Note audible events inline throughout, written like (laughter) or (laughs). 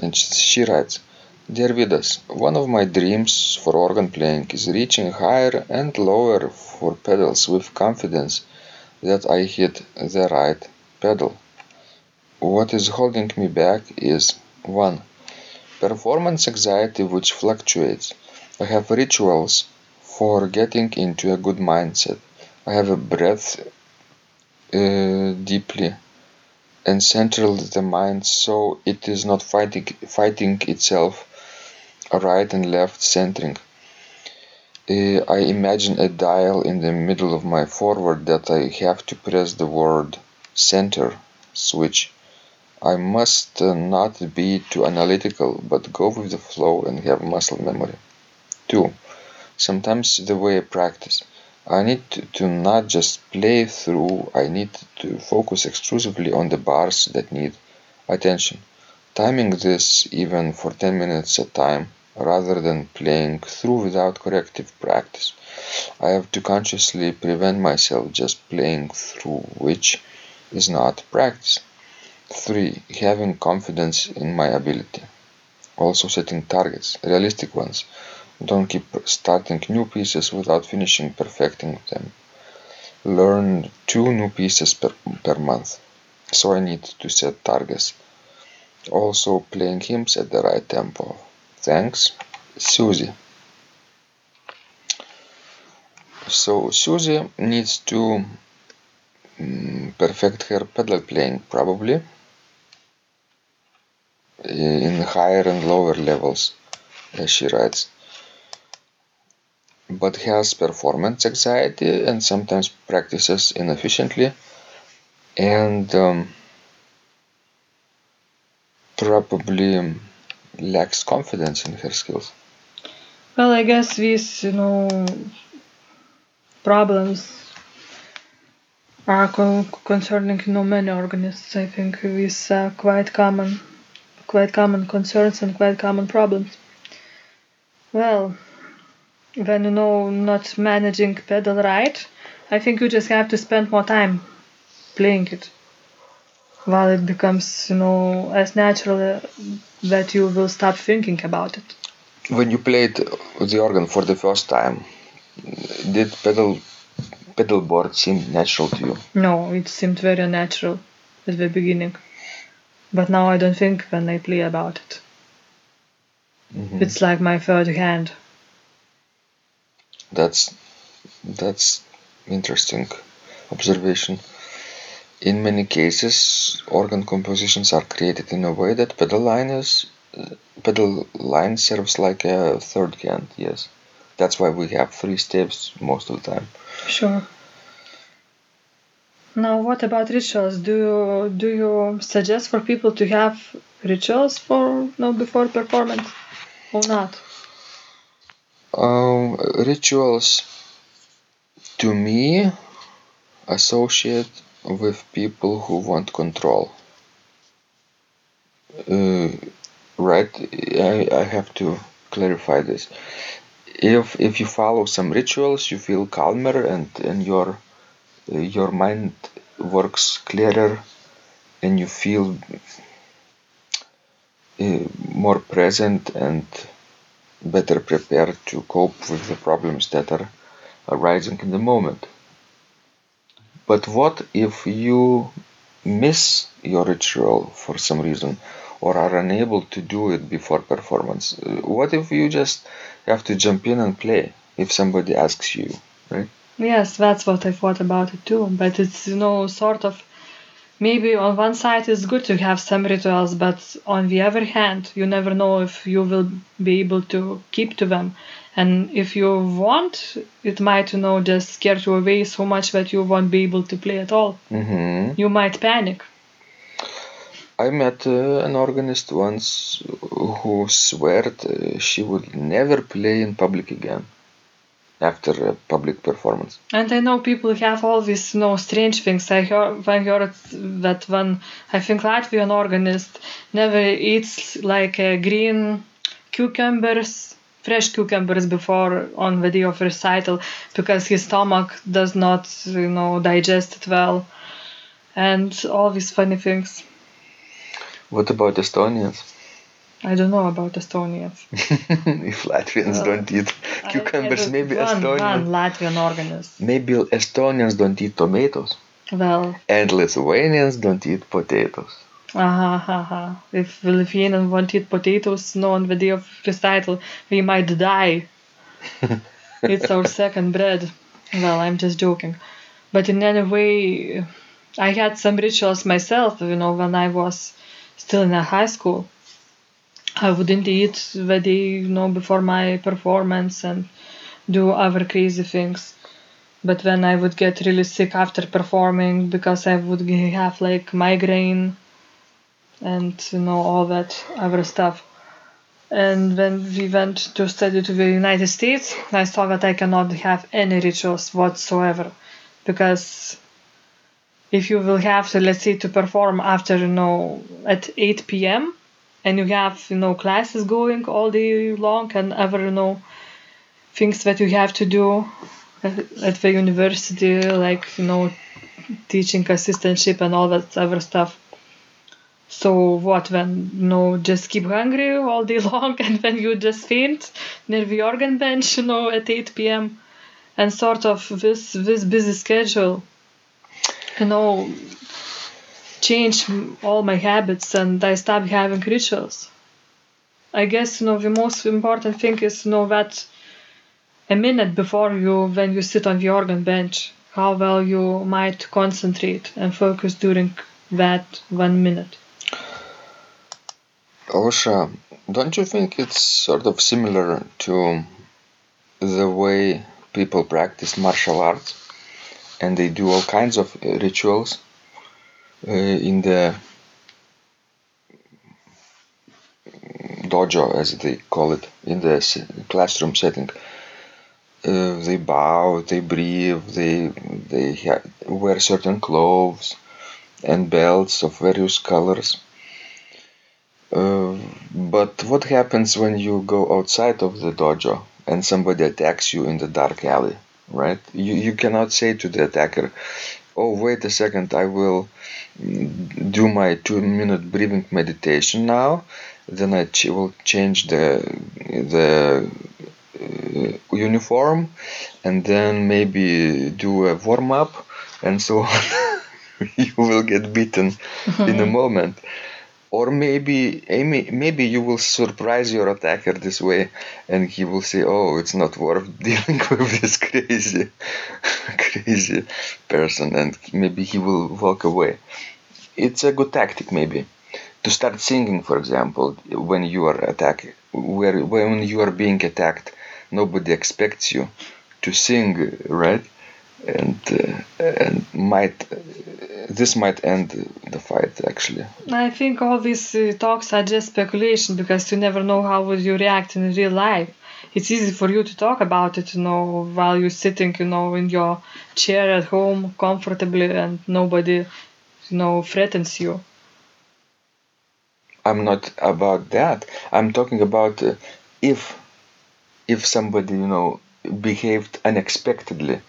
and she writes Dear Vidas, one of my dreams for organ playing is reaching higher and lower for pedals with confidence that I hit the right pedal. What is holding me back is 1. Performance anxiety which fluctuates. I have rituals for getting into a good mindset. I have a breath uh, deeply and central the mind so it is not fighting fighting itself right and left centering. Uh, I imagine a dial in the middle of my forward that I have to press the word center switch. I must uh, not be too analytical but go with the flow and have muscle memory. 2 sometimes the way I practice. I need to, not just play through, I need to focus exclusively on the bars that need attention. Timing this even for 10 minutes at a time rather than playing through without corrective practice. I have to consciously prevent myself just playing through, which is not practice. 3. Having confidence in my ability. Also setting targets, realistic ones. Don't keep starting new pieces without finishing perfecting them. Learn two new pieces per, per month. So I need to set targets. Also playing hymns at the right tempo. Thanks, Susie. So Susie needs to mm, perfect her pedal playing probably in higher and lower levels, as she writes but has performance anxiety and sometimes practices inefficiently and um, probably lacks confidence in her skills. well, I guess these, you know, problems are con- concerning, you know, many organists. I think these are quite common, quite common concerns and quite common problems. Well, when you know not managing pedal right, I think you just have to spend more time playing it while it becomes, you know, as natural uh, that you will stop thinking about it. When you played the organ for the first time, did pedal pedal board seem natural to you? No, it seemed very unnatural at the beginning. But now I don't think when I play about it. Mhm. It's like my third hand. That's that's interesting observation. In many cases, organ compositions are created in a way that pedal line is pedal line serves like a third hand. Yes, that's why we have three steps most of the time. Sure. Now, what about rituals? Do you do you suggest for people to have rituals for you know, before performance or not? Um, rituals, to me, associate with people who want control. Uh, right? I, I have to clarify this. If if you follow some rituals, you feel calmer and and your uh, your mind works clearer, and you feel uh, more present and better prepared to cope with the problems that are arising in the moment. But what if you miss your ritual for some reason or are unable to do it before performance? Uh, What if you just have to jump in and play if somebody asks you, right? Yes, that's what I thought about it too. But it's, you know, sort of maybe on one side it's good to have some rituals, but on the other hand, you never know if you will be able to keep to them. And if you want, it might, you know, just scare you away so much that you won't be able to play at all. hmm You might panic. I met uh, an organist once who swore uh, she would never play in public again after a public performance. And I know people have all these, you know, strange things. I heard, I heard that one, I think Latvian organist never eats like green cucumbers, fresh cucumbers before on the day of recital because his stomach does not, you know, digest it well. And all these funny things. What about Estonians? I don't know about Estonians. (laughs) if Latvians Well, don't eat cucumbers, maybe one, Estonians. One Latvian organist. Maybe Estonians don't eat tomatoes, Well, and Lithuanians don't eat potatoes. Aha, aha. If the Lithuanian won't eat potatoes no, on the day of recital, we might die. (laughs) it's our second bread. Well, I'm just joking. But in any way, I had some rituals myself, you know, when I was still in a high school. I wouldn't eat the day, you know, before my performance and do other crazy things. But then I would get really sick after performing because I would have like migraine and you know all that other stuff. And when we went to study to the United States, I saw that I cannot have any rituals whatsoever because if you will have to let's say to perform after you know at 8 p.m. and you have you know classes going all day long and other you know things that you have to do at the university like you know teaching assistantship and all that other stuff. So what then you know just keep hungry all day (laughs) long and then you just faint near the organ bench you know at 8 p.m and sort of this this busy schedule you know changed all my habits and i stopped having rituals. I guess you know the most important thing is you know that a minute before you when you sit on the organ bench how well you might concentrate and focus during that one minute. Aušra, don't you think it's sort of similar to the way people practice martial arts and they do all kinds of rituals in the dojo, as they call it, in the classroom setting? Uh, they bow, they breathe, they they ha- wear certain clothes and belts of various colors. Uh, but what happens when you go outside of the dojo and somebody attacks you in the dark alley, right? You, you cannot say to the attacker, oh, wait a second, I will mm, do my two minute breathing meditation now, then I ch- will change the, the uh, uniform. And then maybe do a warm up and so (laughs) on. you will get beaten in a moment or maybe maybe you will surprise your attacker this way and he will say oh it's not worth (laughs) dealing with this crazy (laughs) crazy person. And maybe he will walk away. It's a good tactic maybe. To start singing for example when you are attacked where when you are being attacked nobody expects you to sing right and uh, and might this might end the fight actually I think all these uh, talks are just speculation because you never know how would you react in real life. It's easy for you to talk about it, you know, while you're sitting, you know, in your chair at home comfortably and nobody, you know, threatens you. I'm not about that. I'm talking about uh, if if somebody you know behaved unexpectedly uh,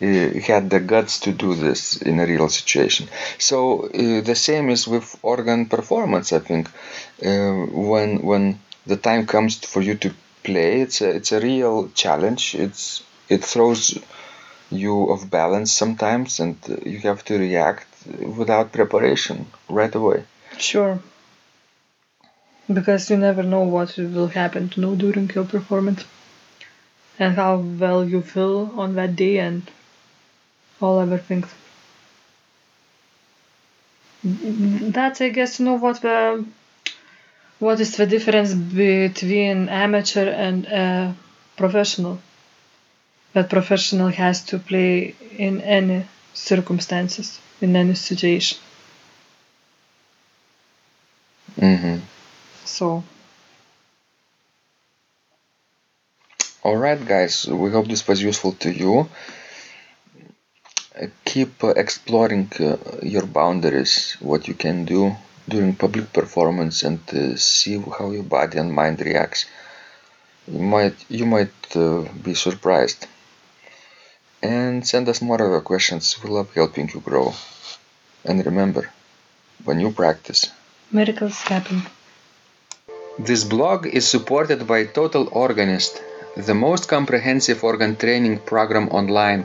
had the guts to do this in a real situation. So uh, the same is with organ performance i think. Uh, when when the time comes for you to play it's a it's a real challenge. It's it throws you off balance sometimes and you have to react without preparation right away. Sure. Because you never know what will happen to know during your performance and how well you feel on that day and all other things. That's I guess you know what the what is the difference between amateur and a professional. That professional has to play in any circumstances, in any situation. hmm So all right guys we hope this was useful to you Uh, keep uh, exploring uh, your boundaries what you can do during public performance and uh, see how your body and mind reacts. You might you might uh, be surprised. And send us more of your questions. We love helping you grow. And remember when you practice miracles happen. This blog is supported by Total Organist, the most comprehensive organ training program online,